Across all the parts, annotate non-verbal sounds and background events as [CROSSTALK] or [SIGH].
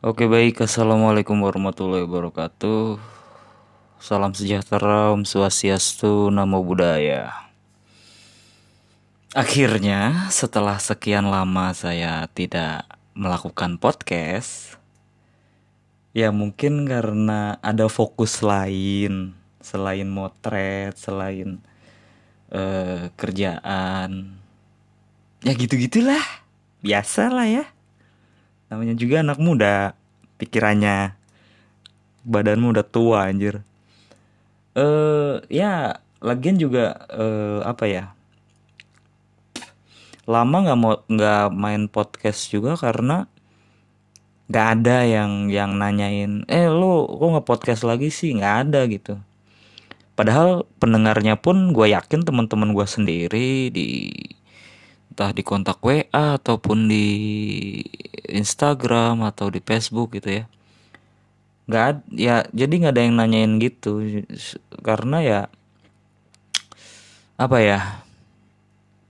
Oke baik, Assalamualaikum warahmatullahi wabarakatuh. Salam sejahtera, Om Swastiastu, Namo Buddhaya. Akhirnya setelah sekian lama saya tidak melakukan podcast Ya mungkin karena ada fokus lain Selain motret, selain eh, kerjaan Ya gitu-gitulah. Biasa lah ya namanya juga anak muda. Pikirannya badanmu udah tua anjir. Eh ya lagian juga eh, apa ya? Lama nggak mau nggak main podcast juga karena nggak ada yang yang nanyain eh lo kok nggak podcast lagi sih? Nggak ada gitu. Padahal pendengarnya pun gue yakin teman-teman gue sendiri di entah di kontak WA ataupun di Instagram atau di Facebook gitu ya. Nggak ya jadi nggak ada yang nanyain gitu. Karena ya apa ya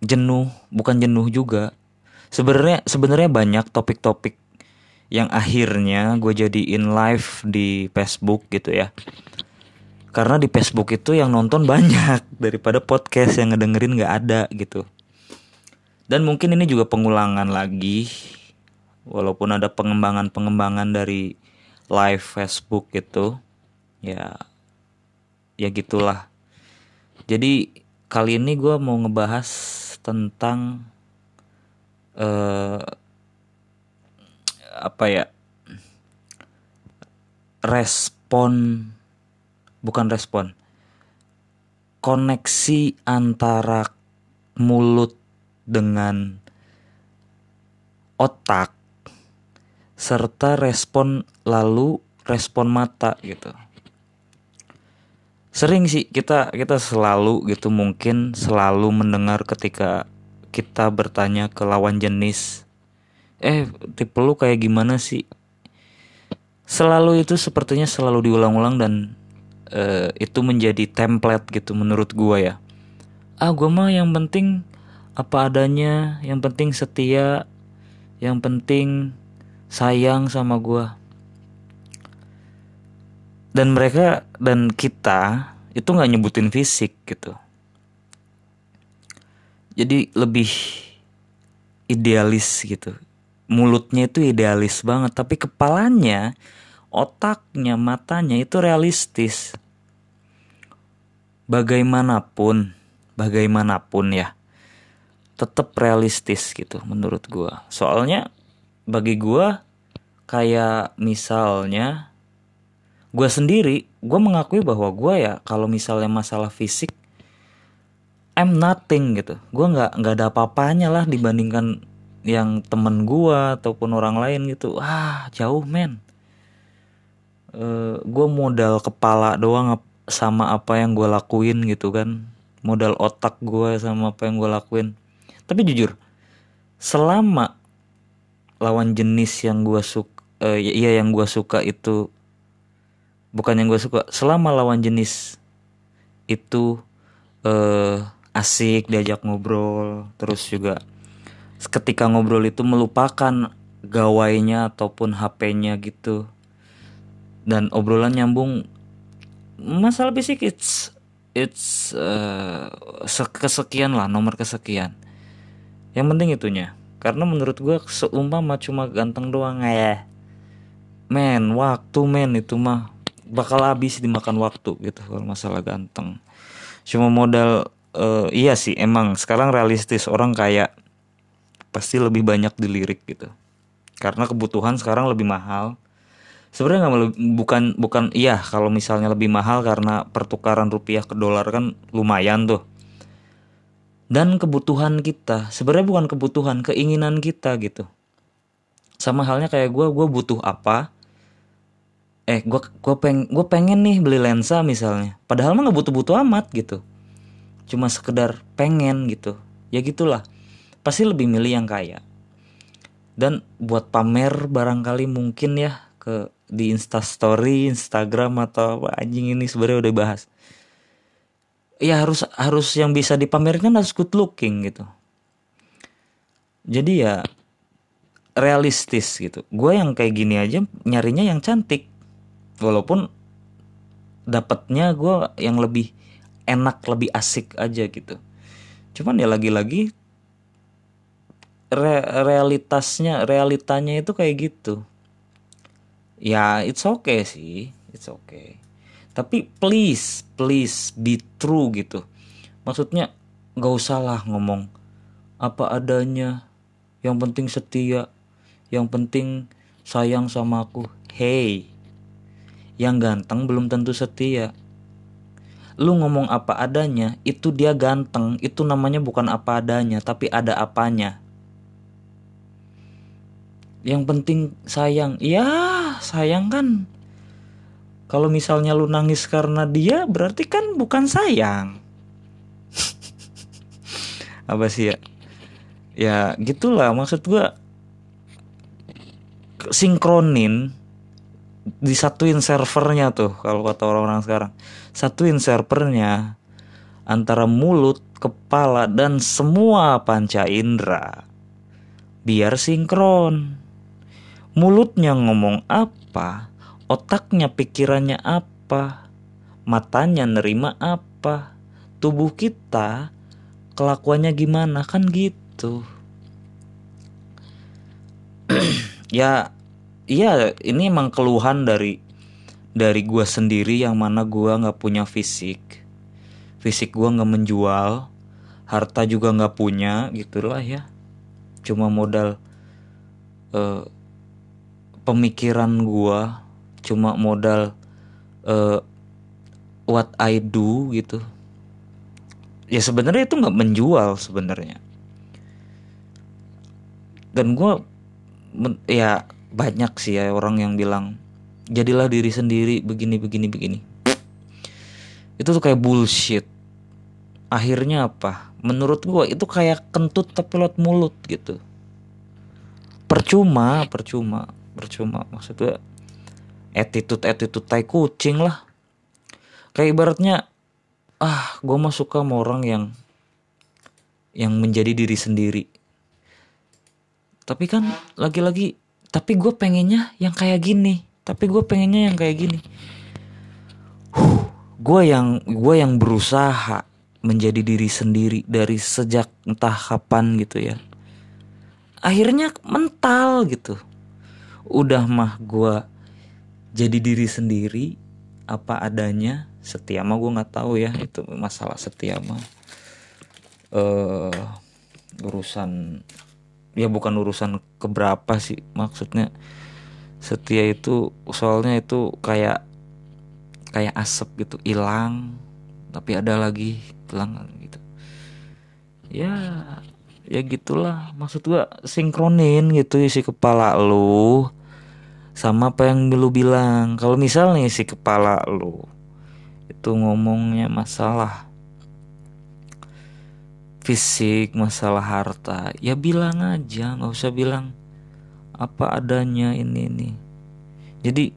jenuh bukan jenuh juga. Sebenarnya sebenarnya banyak topik-topik yang akhirnya gue jadiin live di Facebook gitu ya. Karena di Facebook itu yang nonton banyak [LAUGHS] daripada podcast yang ngedengerin nggak ada gitu dan mungkin ini juga pengulangan lagi walaupun ada pengembangan-pengembangan dari live Facebook itu ya ya gitulah. Jadi kali ini gue mau ngebahas tentang eh apa ya respon bukan respon koneksi antara mulut dengan otak serta respon lalu respon mata gitu. Sering sih kita kita selalu gitu mungkin selalu mendengar ketika kita bertanya ke lawan jenis, eh tipe lu kayak gimana sih? Selalu itu sepertinya selalu diulang-ulang dan eh, itu menjadi template gitu menurut gua ya. Ah gua mah yang penting apa adanya, yang penting setia, yang penting sayang sama gua. Dan mereka dan kita itu nggak nyebutin fisik gitu. Jadi lebih idealis gitu. Mulutnya itu idealis banget, tapi kepalanya, otaknya, matanya itu realistis. Bagaimanapun, bagaimanapun ya tetap realistis gitu menurut gua. Soalnya bagi gua kayak misalnya gua sendiri, gua mengakui bahwa gua ya kalau misalnya masalah fisik I'm nothing gitu. Gua nggak nggak ada apa-apanya lah dibandingkan yang temen gua ataupun orang lain gitu. Wah jauh men. Eh gue modal kepala doang sama apa yang gue lakuin gitu kan. Modal otak gue sama apa yang gue lakuin. Tapi jujur, selama lawan jenis yang gue suka, iya yang gue suka itu bukan yang gue suka, selama lawan jenis itu eh asik diajak ngobrol, terus juga ketika ngobrol itu melupakan gawainya ataupun HP-nya gitu, dan obrolan nyambung masalah fisik it's it's eh, se- kesekian lah nomor kesekian yang penting itunya. Karena menurut gue seumpama cuma ganteng doang ya. Men waktu men itu mah bakal habis dimakan waktu gitu kalau masalah ganteng. Cuma modal eh, iya sih emang sekarang realistis orang kayak pasti lebih banyak dilirik gitu. Karena kebutuhan sekarang lebih mahal. Sebenarnya nggak bukan bukan iya kalau misalnya lebih mahal karena pertukaran rupiah ke dolar kan lumayan tuh dan kebutuhan kita. Sebenarnya bukan kebutuhan keinginan kita gitu. Sama halnya kayak gue gue butuh apa? Eh gue gue peng gue pengen nih beli lensa misalnya. Padahal mah nggak butuh butuh amat gitu. Cuma sekedar pengen gitu. Ya gitulah. Pasti lebih milih yang kaya. Dan buat pamer barangkali mungkin ya ke di instastory instagram atau apa anjing ini sebenarnya udah bahas ya harus harus yang bisa dipamerkan harus good looking gitu. Jadi ya realistis gitu. Gue yang kayak gini aja nyarinya yang cantik. Walaupun dapatnya gue yang lebih enak lebih asik aja gitu. Cuman ya lagi-lagi re realitasnya realitanya itu kayak gitu. Ya it's okay sih it's okay tapi please please be true gitu. Maksudnya gak usah lah ngomong. Apa adanya. Yang penting setia. Yang penting sayang sama aku. Hey. Yang ganteng belum tentu setia. Lu ngomong apa adanya itu dia ganteng. Itu namanya bukan apa adanya tapi ada apanya. Yang penting sayang. Ya sayang kan kalau misalnya lu nangis karena dia berarti kan bukan sayang. [LAUGHS] Apa sih ya? Ya gitulah. Maksud gua sinkronin disatuin servernya tuh kalau kata orang-orang sekarang. Satuin servernya antara mulut kepala dan semua panca indera. Biar sinkron. Mulutnya ngomong apa otaknya pikirannya apa? Matanya nerima apa? Tubuh kita kelakuannya gimana? Kan gitu. [CLEARS THROAT] Ya iya ini emang keluhan dari dari gua sendiri yang mana gua nggak punya fisik. Fisik gua nggak menjual harta juga nggak punya gitulah ya. Cuma modal uh, pemikiran gua cuma modal uh, what I do gitu. Ya sebenarnya itu nggak menjual sebenarnya. Dan gue ya banyak sih ya orang yang bilang jadilah diri sendiri begini begini begini. Itu tuh kayak bullshit. Akhirnya apa? Menurut gue itu kayak kentut tapi lewat mulut gitu. Percuma percuma percuma. Maksudnya attitude attitude tai kucing lah. Kayak ibaratnya ah gue mah suka sama orang yang yang menjadi diri sendiri. Tapi kan lagi-lagi tapi gue pengennya yang kayak gini. Tapi gue pengennya yang kayak gini. Gue yang gue yang berusaha menjadi diri sendiri dari sejak entah kapan gitu ya. Akhirnya mental gitu. Udah mah gue jadi diri sendiri apa adanya setia mah gue nggak tahu ya itu masalah setia mah. Uh, urusan ya bukan urusan keberapa sih maksudnya setia itu soalnya itu kayak kayak asap gitu hilang tapi ada lagi hilang gitu. Ya ya gitulah maksud gua sinkronin gitu isi kepala lu sama apa yang lu bilang kalau misalnya isi kepala lu itu ngomongnya masalah fisik, masalah harta, ya bilang aja, nggak usah bilang apa adanya ini ini. Jadi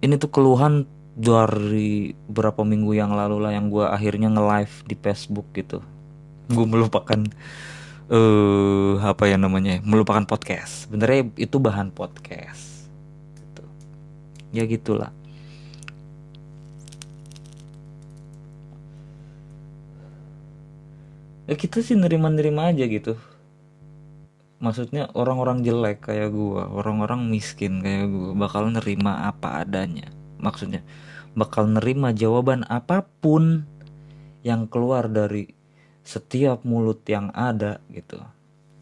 ini tuh keluhan dari berapa minggu yang lalu lah yang gue akhirnya nge-live di Facebook gitu. Gue melupakan eh uh, apa ya namanya, melupakan podcast. Sebenarnya itu bahan podcast. Ya gitulah. ya kita sih nerima-nerima aja gitu. Maksudnya orang-orang jelek kayak gua orang-orang miskin kayak gua bakal nerima apa adanya. Maksudnya bakal nerima jawaban apa pun yang keluar dari setiap mulut yang ada gitu.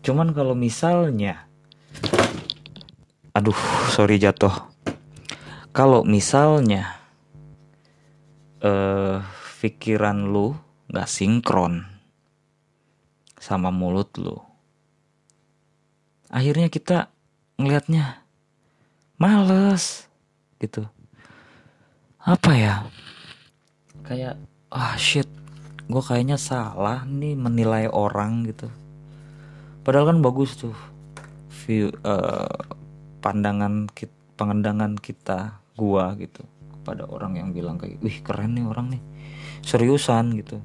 Cuman kalau misalnya aduh sorry jatuh kalau misalnya eh pikiran lu nggak sinkron sama mulut lu. Akhirnya kita ngelihatnya males gitu. Apa ya? Kayak ah oh, shit, gue kayaknya salah nih menilai orang gitu. Padahal kan bagus tuh view uh, pandangan kita, pandangan kita gua gitu kepada orang yang bilang kayak wih keren nih orang nih seriusan gitu.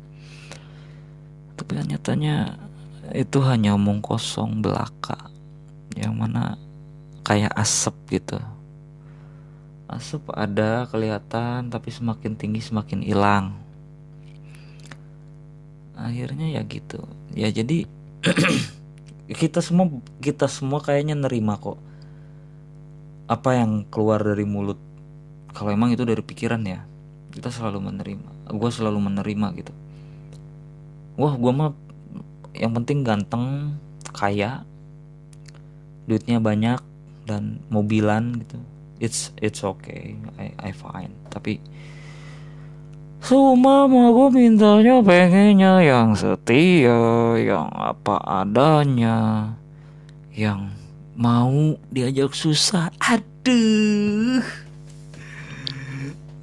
Tapi nyatanya itu hanya omong kosong belaka yang mana kayak asap gitu. Asap ada kelihatan tapi semakin tinggi semakin hilang. Akhirnya ya gitu. Ya jadi [CLEARS THROAT] kita semua kita semua kayaknya nerima kok. Apa yang keluar dari mulut kalau emang itu dari pikiran ya kita selalu menerima. Gue selalu menerima gitu. Wah gue mah yang penting ganteng kaya duitnya banyak dan mobilan gitu. It's it's okay I I fine. Tapi Cuma mah gue mintanya pengennya yang setia, yang apa adanya, yang mau diajak susah. Aduh,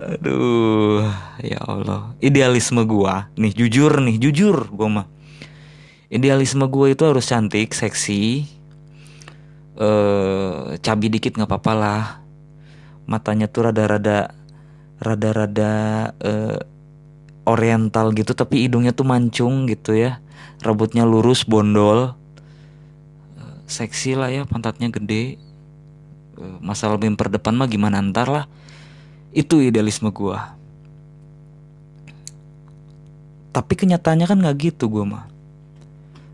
aduh, ya Allah. Idealisme gue, nih jujur nih, jujur gue mah. Idealisme gue itu harus cantik, seksi, eh cabi dikit nggak apa-apa lah. Matanya tuh rada-rada rada-rada uh, oriental gitu tapi hidungnya tuh mancung gitu ya rambutnya lurus bondol uh, seksi lah ya pantatnya gede uh, masalah bemper depan mah gimana ntar lah itu idealisme gua. Tapi kenyataannya kan nggak gitu gua mah.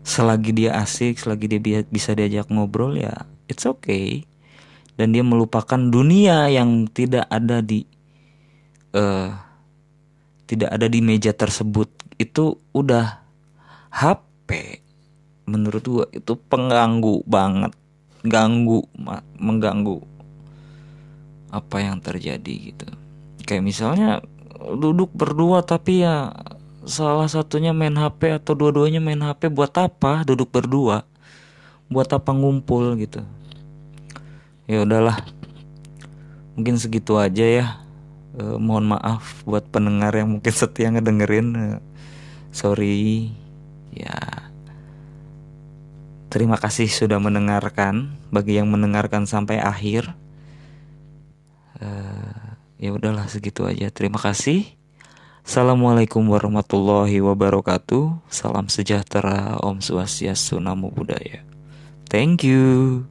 Selagi dia asik selagi dia bisa diajak ngobrol ya it's okay. Dan dia melupakan dunia yang tidak ada di uh, tidak ada di meja tersebut. Itu udah HP menurut gua. Itu pengganggu banget. Ganggu mengganggu apa yang terjadi gitu. Kayak misalnya duduk berdua tapi ya salah satunya main HP atau dua-duanya main HP buat apa duduk berdua? Buat apa ngumpul gitu? Ya udahlah. Mungkin segitu aja ya. Uh, mohon maaf buat pendengar yang mungkin [LAUGHS] setia ngedengerin. Uh, sorry. Ya. Terima kasih sudah mendengarkan. Bagi yang mendengarkan sampai akhir ya udahlah segitu aja. Terima kasih. Assalamualaikum warahmatullahi wabarakatuh. Salam sejahtera Om Swastiastu Namo Buddhaya. Thank you